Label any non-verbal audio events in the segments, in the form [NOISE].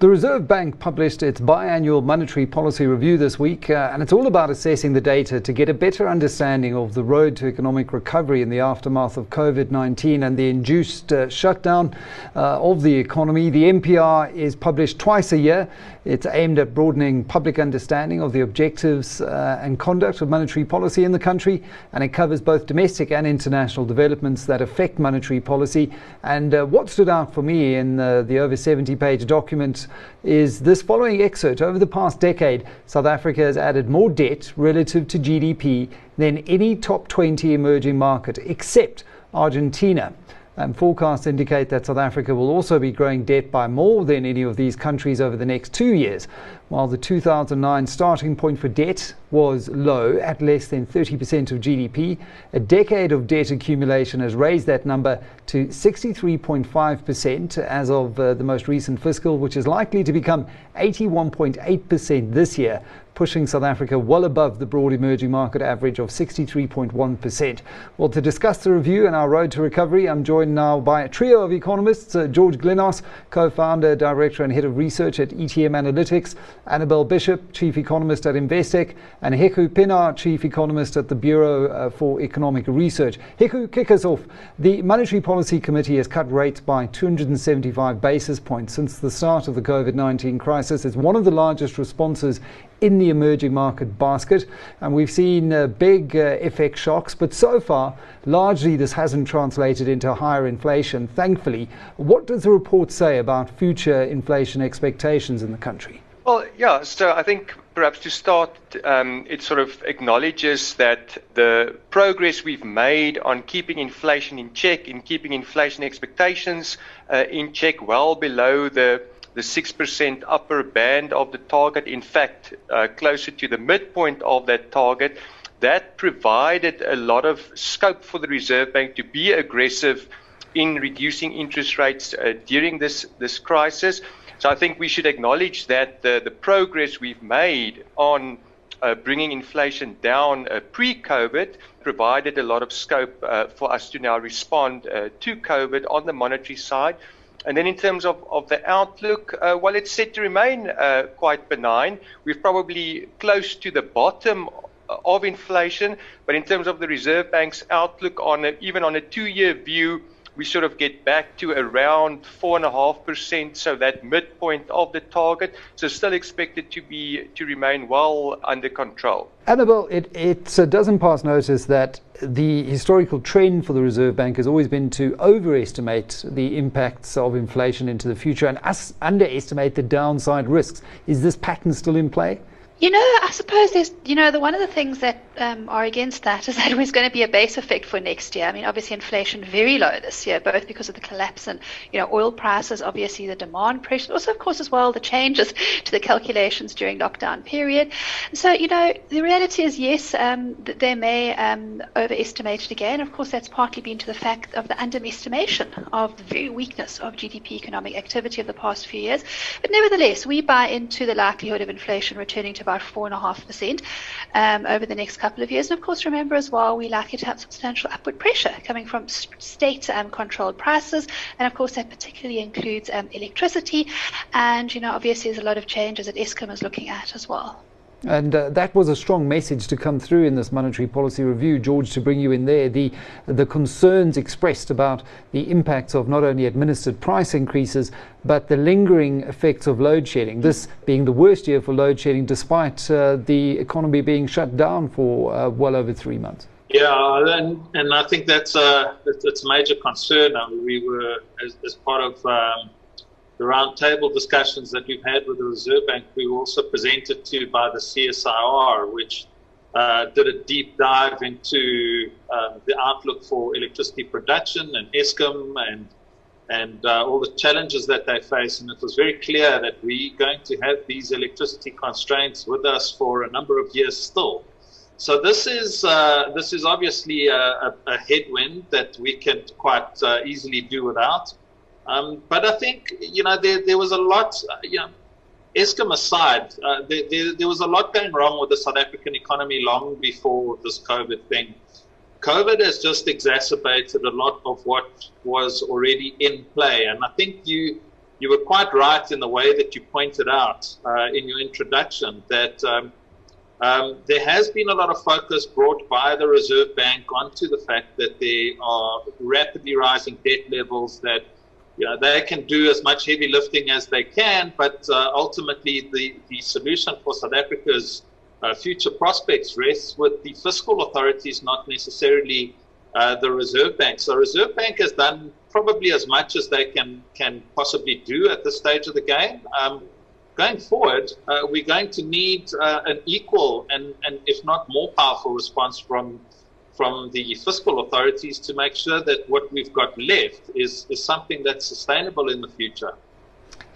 The Reserve Bank published its biannual monetary policy review this week, uh, and it's all about assessing the data to get a better understanding of the road to economic recovery in the aftermath of COVID 19 and the induced uh, shutdown uh, of the economy. The MPR is published twice a year. It's aimed at broadening public understanding of the objectives uh, and conduct of monetary policy in the country, and it covers both domestic and international developments that affect monetary policy. And uh, what stood out for me in the over 70 page document is this following excerpt. Over the past decade, South Africa has added more debt relative to GDP than any top 20 emerging market except Argentina. And forecasts indicate that South Africa will also be growing debt by more than any of these countries over the next two years. While the 2009 starting point for debt was low at less than 30% of GDP, a decade of debt accumulation has raised that number to 63.5% as of uh, the most recent fiscal, which is likely to become 81.8% this year, pushing South Africa well above the broad emerging market average of 63.1%. Well, to discuss the review and our road to recovery, I'm joined now by a trio of economists uh, George Glynos, co founder, director, and head of research at ETM Analytics, Annabel Bishop, chief economist at Investec, and Hugo Pienaar, chief economist at the Bureau uh, for Economic Research. Hugo, kick us off. The Monetary Policy Committee has cut rates by 275 basis points since the start of the COVID 19 crisis. It's one of the largest responses in the emerging market basket. And we've seen uh, big uh, FX shocks, but so far, largely this hasn't translated into higher inflation, thankfully. What does the report say about future inflation expectations in the country? Well, yeah, so I think perhaps to start, um, it sort of acknowledges that the progress we've made on keeping inflation in check, in keeping inflation expectations uh, in check, well below the the 6% upper band of the target, in fact, uh, closer to the midpoint of that target. That provided a lot of scope for the Reserve Bank to be aggressive in reducing interest rates uh, during this, this crisis. So I think we should acknowledge that the, the progress we've made on uh, bringing inflation down uh, pre-COVID provided a lot of scope uh, for us to now respond uh, to COVID on the monetary side. And then in terms of, of the outlook, uh, well, it's set to remain uh, quite benign. We're probably close to the bottom of inflation, but in terms of the Reserve Bank's outlook on a, even on a two-year view, we sort of get back to around 4.5%, so that midpoint of the target. So still expected to be to remain well under control. Annabel, it, it uh, doesn't pass notice that the historical trend for the Reserve Bank has always been to overestimate the impacts of inflation into the future and us underestimate the downside risks. Is this pattern still in play? You know, I suppose there's, you know, the, one of the things that um, are against that is [LAUGHS] that there's going to be a base effect for next year. I mean, obviously inflation very low this year, both because of the collapse in, you know, oil prices, obviously the demand pressure, also of course as well the changes [LAUGHS] to the calculations during lockdown period. So, you know, the reality is yes, um, they may um, overestimate it again. Of course, that's partly been to the fact of the underestimation of the very weakness of GDP economic activity of the past few years. But nevertheless, we buy into the likelihood of inflation returning to about four and a half percent um, over the next couple of years. And of course, remember as well, we're likely to have substantial upward pressure coming from state um, controlled prices. And of course, that particularly includes um, electricity. And, you know, obviously, there's a lot of changes that Eskom is looking at as well. And uh, that was a strong message to come through in this monetary policy review, George, to bring you in there. The, the concerns expressed about the impacts of not only administered price increases, but the lingering effects of load shedding. This being the worst year for load shedding, despite uh, the economy being shut down for uh, well over three months. Yeah, and, and I think that's a, that's a major concern. I mean, we were, as, as part of um, the roundtable discussions that we've had with the Reserve Bank, we were also presented to by the CSIR, which uh, did a deep dive into um, the outlook for electricity production and Eskom and and uh, all the challenges that they face. And it was very clear that we're going to have these electricity constraints with us for a number of years still. So this is uh, this is obviously a, a, a, headwind that we can quite uh, easily do without. Um, but I think, you know, there, there was a lot, uh, you know, Eskom aside, uh, there, there, there, was a lot going wrong with the South African economy long before this COVID thing. COVID has just exacerbated a lot of what was already in play. And I think you you were quite right in the way that you pointed out uh, in your introduction that um, um, there has been a lot of focus brought by the Reserve Bank onto the fact that there are rapidly rising debt levels that you know, they can do as much heavy lifting as they can, but uh, ultimately the, the solution for South Africa's uh, future prospects rests with the fiscal authorities, not necessarily uh, the Reserve Bank. So Reserve Bank has done probably as much as they can can possibly do at this stage of the game. Um, going forward, uh, we're going to need uh, an equal and, and if not more powerful response from from the fiscal authorities to make sure that what we've got left is, is something that's sustainable in the future.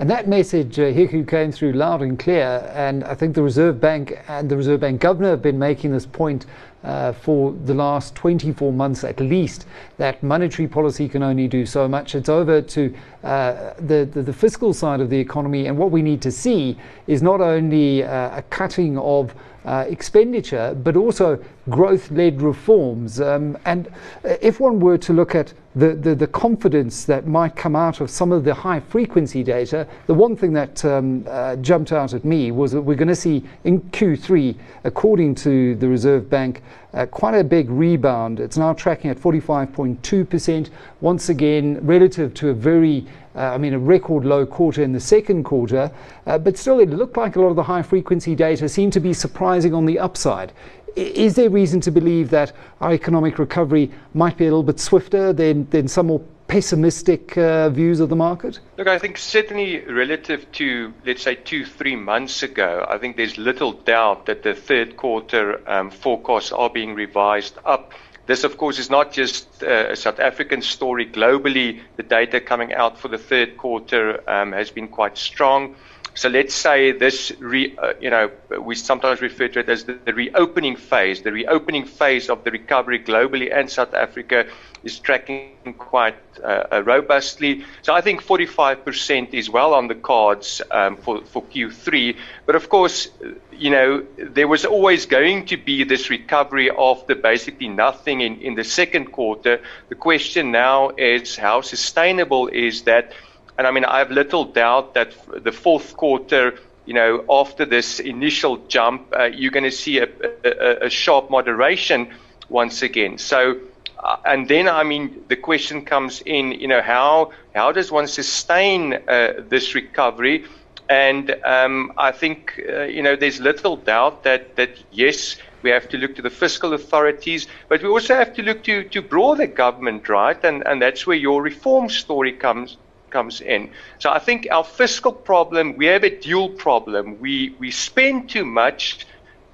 And that message, uh, Hugo, came through loud and clear. And I think the Reserve Bank and the Reserve Bank governor have been making this point uh, for the last 24 months at least that monetary policy can only do so much. It's over to uh, the, the, the, fiscal side of the economy, and what we need to see is not only uh, a cutting of uh, expenditure, but also growth led reforms. Um, and if one were to look at the, the, the, confidence that might come out of some of the high frequency data, the one thing that um, uh, jumped out at me was that we're going to see in Q3, according to the Reserve Bank, uh, quite a big rebound. It's now tracking at 45.2%, once again, relative to a very uh, I mean, a record low quarter in the second quarter, uh, but still, it looked like a lot of the high frequency data seemed to be surprising on the upside. Is there reason to believe that our economic recovery might be a little bit swifter than, than some more pessimistic uh, views of the market? Look, I think certainly relative to, let's say, two, three months ago, I think there's little doubt that the third quarter um, forecasts are being revised up. This, of course, is not just uh, a South African story. Globally, the data coming out for the third quarter um, has been quite strong. So let's say this, re, uh, you know, we sometimes refer to it as the, the, reopening phase. The reopening phase of the recovery globally and South Africa is tracking quite uh, uh robustly. So I think 45% is well on the cards um, for, for Q3. But of course, you know, there was always going to be this recovery after basically nothing in, in the second quarter. The question now is how sustainable is that? And I mean, I have little doubt that the fourth quarter, you know, after this initial jump, uh, you're going to see a, a, a, sharp moderation once again. So, uh, and then I mean, the question comes in, you know, how how does one sustain uh, this recovery? And um, I think, uh, you know, there's little doubt that that yes, we have to look to the fiscal authorities, but we also have to look to, to broader government, right? And, and that's where your reform story comes comes in. So I think our fiscal problem, we have a dual problem. We, we spend too much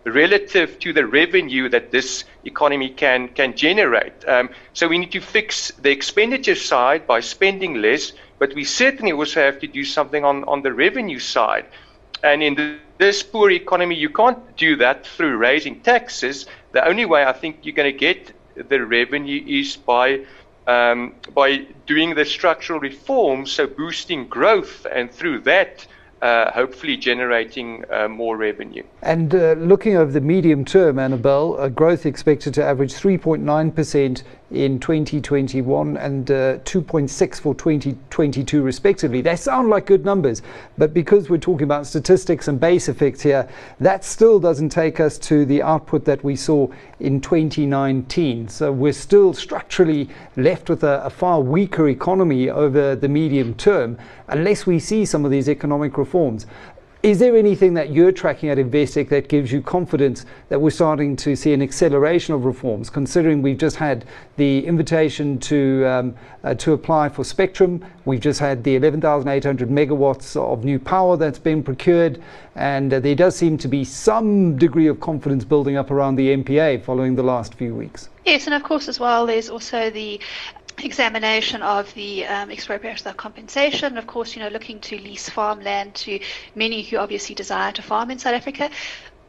relative to the revenue that this economy can, can generate. Um, so we need to fix the expenditure side by spending less, but we certainly also have to do something on, on the revenue side. And in this poor economy, you can't do that through raising taxes. The only way I think you're going to get the revenue is by um, by doing the structural reforms, so boosting growth, and through that, uh, hopefully generating uh, more revenue. And uh, looking over the medium term, Annabel, growth expected to average 3.9% in 2021 and uh, 2.6 for 2022 respectively. They sound like good numbers, but because we're talking about statistics and base effects here, that still doesn't take us to the output that we saw in 2019. So we're still structurally left with a, a far weaker economy over the medium term unless we see some of these economic reforms. Is there anything that you're tracking at Investec that gives you confidence that we're starting to see an acceleration of reforms, considering we've just had the invitation to, um, uh, to apply for spectrum, we've just had the 11,800 megawatts of new power that's been procured, and uh, there does seem to be some degree of confidence building up around the NPA following the last few weeks. Yes, and of course, as well, there's also the examination of the um, expropriation of compensation. Of course, you know, looking to lease farmland to many who obviously desire to farm in South Africa.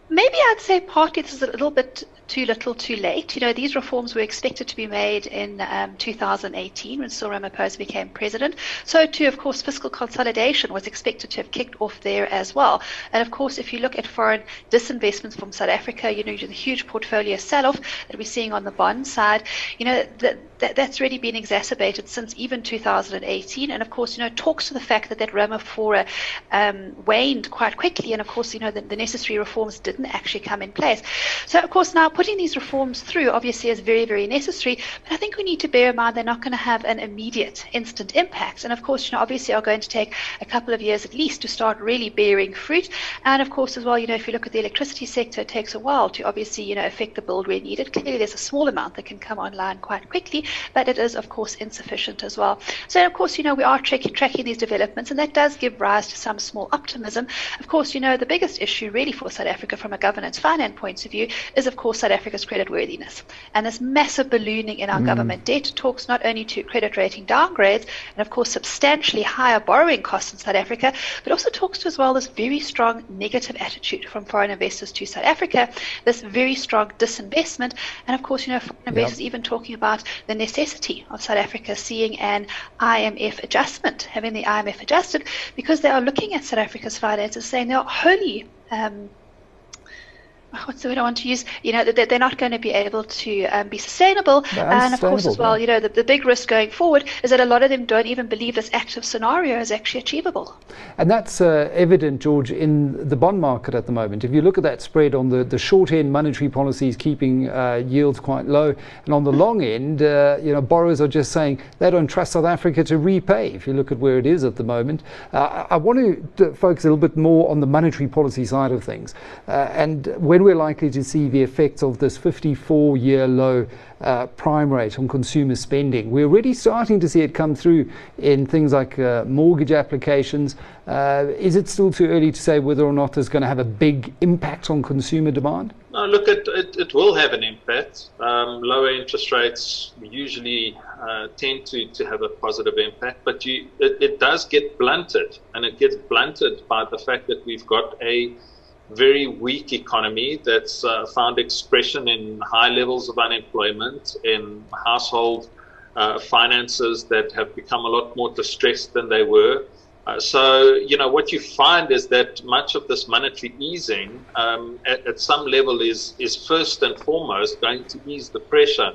maybe I'd say partly this is a little bit too little, too late. You know, these reforms were expected to be made in um, 2018 when Cyril Ramaphosa became president. So, too, of course, fiscal consolidation was expected to have kicked off there as well. And of course, if you look at foreign disinvestments from South Africa, you know, the huge portfolio sell-off that we're seeing on the bond side, you know, that, that that's really been exacerbated since even 2018. And of course, you know, talks to the fact that that Ramaphosa um, waned quite quickly. And of course, you know, the, the necessary reforms didn't actually come in place. So, of course, now putting these reforms through obviously is very, very necessary, but I think we need to bear in mind they're not going to have an immediate, instant impact. And of course, you know, obviously are going to take a couple of years at least to start really bearing fruit. And of course, as well, you know, if you look at the electricity sector, it takes a while to obviously, you know, affect the build where needed. Clearly, there's a small amount that can come online quite quickly, but it is, of course, insufficient as well. So, of course, you know, we are tracking, tracking these developments, and that does give rise to some small optimism. Of course, you know, the biggest issue really for South Africa from a governance finance point of view is, of course, South Africa's creditworthiness. And this massive ballooning in our mm. government debt talks not only to credit rating downgrades and, of course, substantially higher borrowing costs in South Africa, but also talks to as well this very strong negative attitude from foreign investors to South Africa, this very strong disinvestment, and, of course, you know, foreign investors yep. even talking about the necessity of South Africa seeing an IMF adjustment, having the IMF adjusted, because they are looking at South Africa's finances saying they are wholly um, what's the word I want to use? You know, that they're not going to be able to um, be sustainable. And of course, as well, you know, the, the big risk going forward is that a lot of them don't even believe this active scenario is actually achievable. And that's uh, evident, George, in the bond market at the moment. If you look at that spread on the, the short end, monetary policies keeping uh, yields quite low, and on the long end, uh, you know, borrowers are just saying they don't trust South Africa to repay. If you look at where it is at the moment, uh, I want to focus a little bit more on the monetary policy side of things, uh, and when when we're likely to see the effects of this 54 year low uh, prime rate on consumer spending. We're already starting to see it come through in things like uh, mortgage applications. Uh, is it still too early to say whether or not it's going to have a big impact on consumer demand? No, look, it, it, it will have an impact. Um, lower interest rates usually uh, tend to, to have a positive impact, but you, it, it does get blunted, and it gets blunted by the fact that we've got a very weak economy that's uh, found expression in high levels of unemployment, in household uh, finances that have become a lot more distressed than they were. Uh, so, you know, what you find is that much of this monetary easing um, at, at, some level is, is first and foremost going to ease the pressure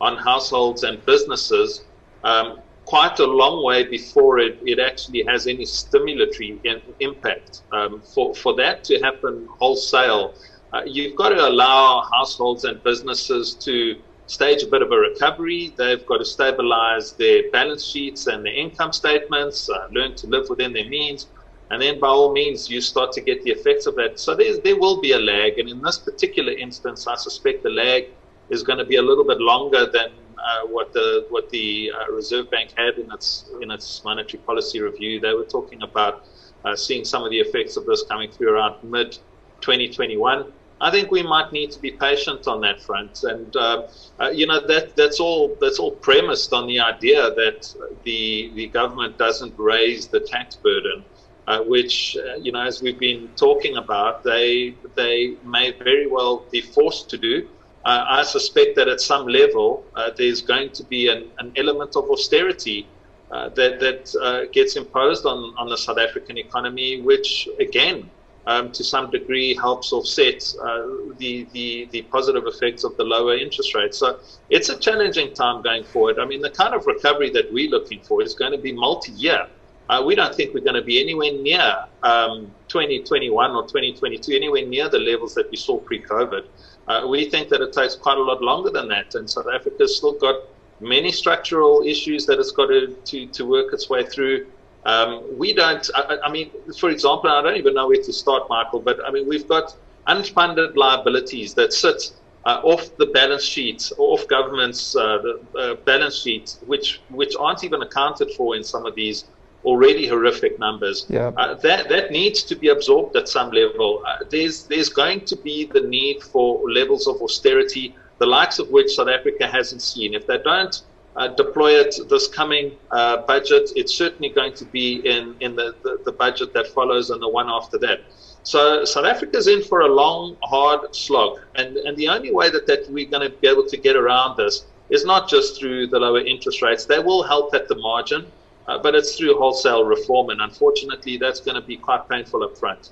on households and businesses um, quite a long way before it, it actually has any stimulatory in, impact. Um, for, for that to happen wholesale, uh, you've got to allow households and businesses to stage a bit of a recovery. They've got to stabilize their balance sheets and their income statements, uh, learn to live within their means. And then, by all means, you start to get the effects of that. So there will be a lag. And in this particular instance, I suspect the lag is going to be a little bit longer than uh, what the what the uh, Reserve Bank had in its in its monetary policy review. They were talking about uh, seeing some of the effects of this coming through around mid 2021. I think we might need to be patient on that front, and uh, uh, you know that that's all that's all premised on the idea that the the government doesn't raise the tax burden. Uh, which you know, as we've been talking about, they they may very well be forced to do, uh, I suspect that at some level uh, there's going to be an, an element of austerity uh, that, that uh, gets imposed on, on the South African economy, which again, um, to some degree, helps offset uh, the, the, the positive effects of the lower interest rates. So it's a challenging time going forward. I mean, the kind of recovery that we're looking for is going to be multi year. Uh, we don't think we're going to be anywhere near um, 2021 or 2022, anywhere near the levels that we saw pre COVID. Uh, we think that it takes quite a lot longer than that, and South Africa's still got many structural issues that it's got to, to, to work its way through. Um, we don't, I, I, mean, for example, I don't even know where to start, Michael, but I mean, we've got unfunded liabilities that sit uh, off the balance sheet, off government's uh, the, uh, balance sheet, which, which aren't even accounted for in some of these already horrific numbers. Yeah. Uh, that that needs to be absorbed at some level. Uh, there's there's going to be the need for levels of austerity, the likes of which South Africa hasn't seen. If they don't uh, deploy it this coming uh, budget, it's certainly going to be in in the, the, the, budget that follows and the one after that. So South Africa's in for a long, hard slog, and and the only way that, that we're going to be able to get around this is not just through the lower interest rates. They will help at the margin, uh, but it's through wholesale reform, and unfortunately, that's going to be quite painful up front.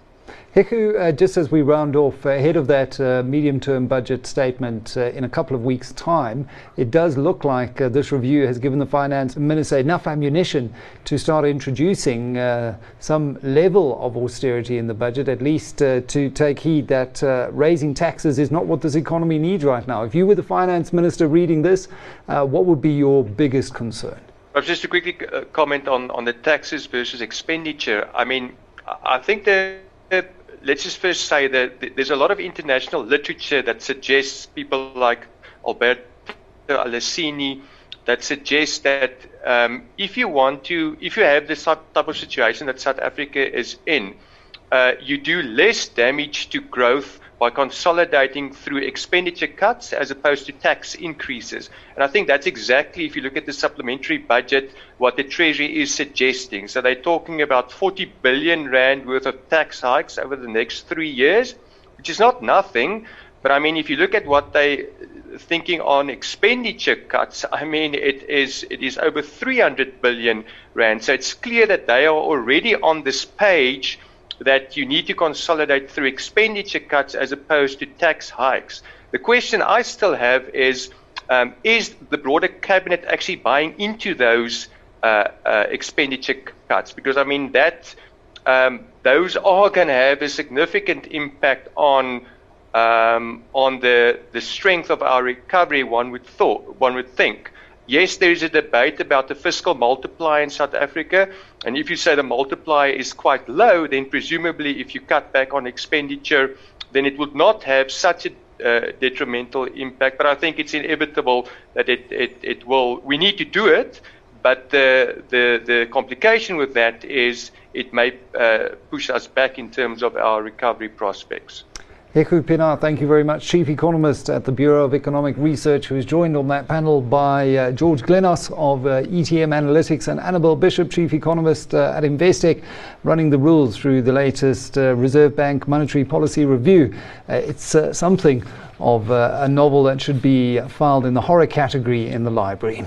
Hugo, uh, just as we round off ahead of that uh, medium term budget statement uh, in a couple of weeks' time, it does look like uh, this review has given the finance minister enough ammunition to start introducing uh, some level of austerity in the budget, at least uh, to take heed that raising taxes is not what this economy needs right now. If you were the finance minister reading this, what would be your biggest concern? Just to quickly comment on, on the taxes versus expenditure, I mean, I think that let's just first say that there's a lot of international literature that suggests people like Alberto Alesina that suggests that um, if you want to, if you have this type of situation that South Africa is in, uh, you do less damage to growth by consolidating through expenditure cuts as opposed to tax increases. And I think that's exactly, if you look at the supplementary budget, what the Treasury is suggesting. So they're talking about 40 billion rand worth of tax hikes over the next three years, which is not nothing. But I mean, if you look at what they thinking on expenditure cuts, I mean, it is it is over 300 billion rand. So it's clear that they are already on this page that you need to consolidate through expenditure cuts as opposed to tax hikes. The question I still have is um, is the broader cabinet actually buying into those uh, uh, expenditure cuts? Because I mean that um, those are going to have a significant impact on um, on the the strength of our recovery. One would thought one would think. Yes, there is a debate about the fiscal multiplier in South Africa. And if you say the multiplier is quite low, then presumably if you cut back on expenditure, then it would not have such a uh, detrimental impact. But I think it's inevitable that it, it, it will. We need to do it. But the, the, the complication with that is it may uh, push us back in terms of our recovery prospects. Hugo Pienaar, thank you very much. Chief Economist at the Bureau of Economic Research, who is joined on that panel by uh, George Glynos of uh, ETM Analytics and Annabel Bishop, Chief Economist uh, at Investec, running the rules through the latest uh, Reserve Bank monetary policy review. Uh, it's uh, something of a novel that should be filed in the horror category in the library.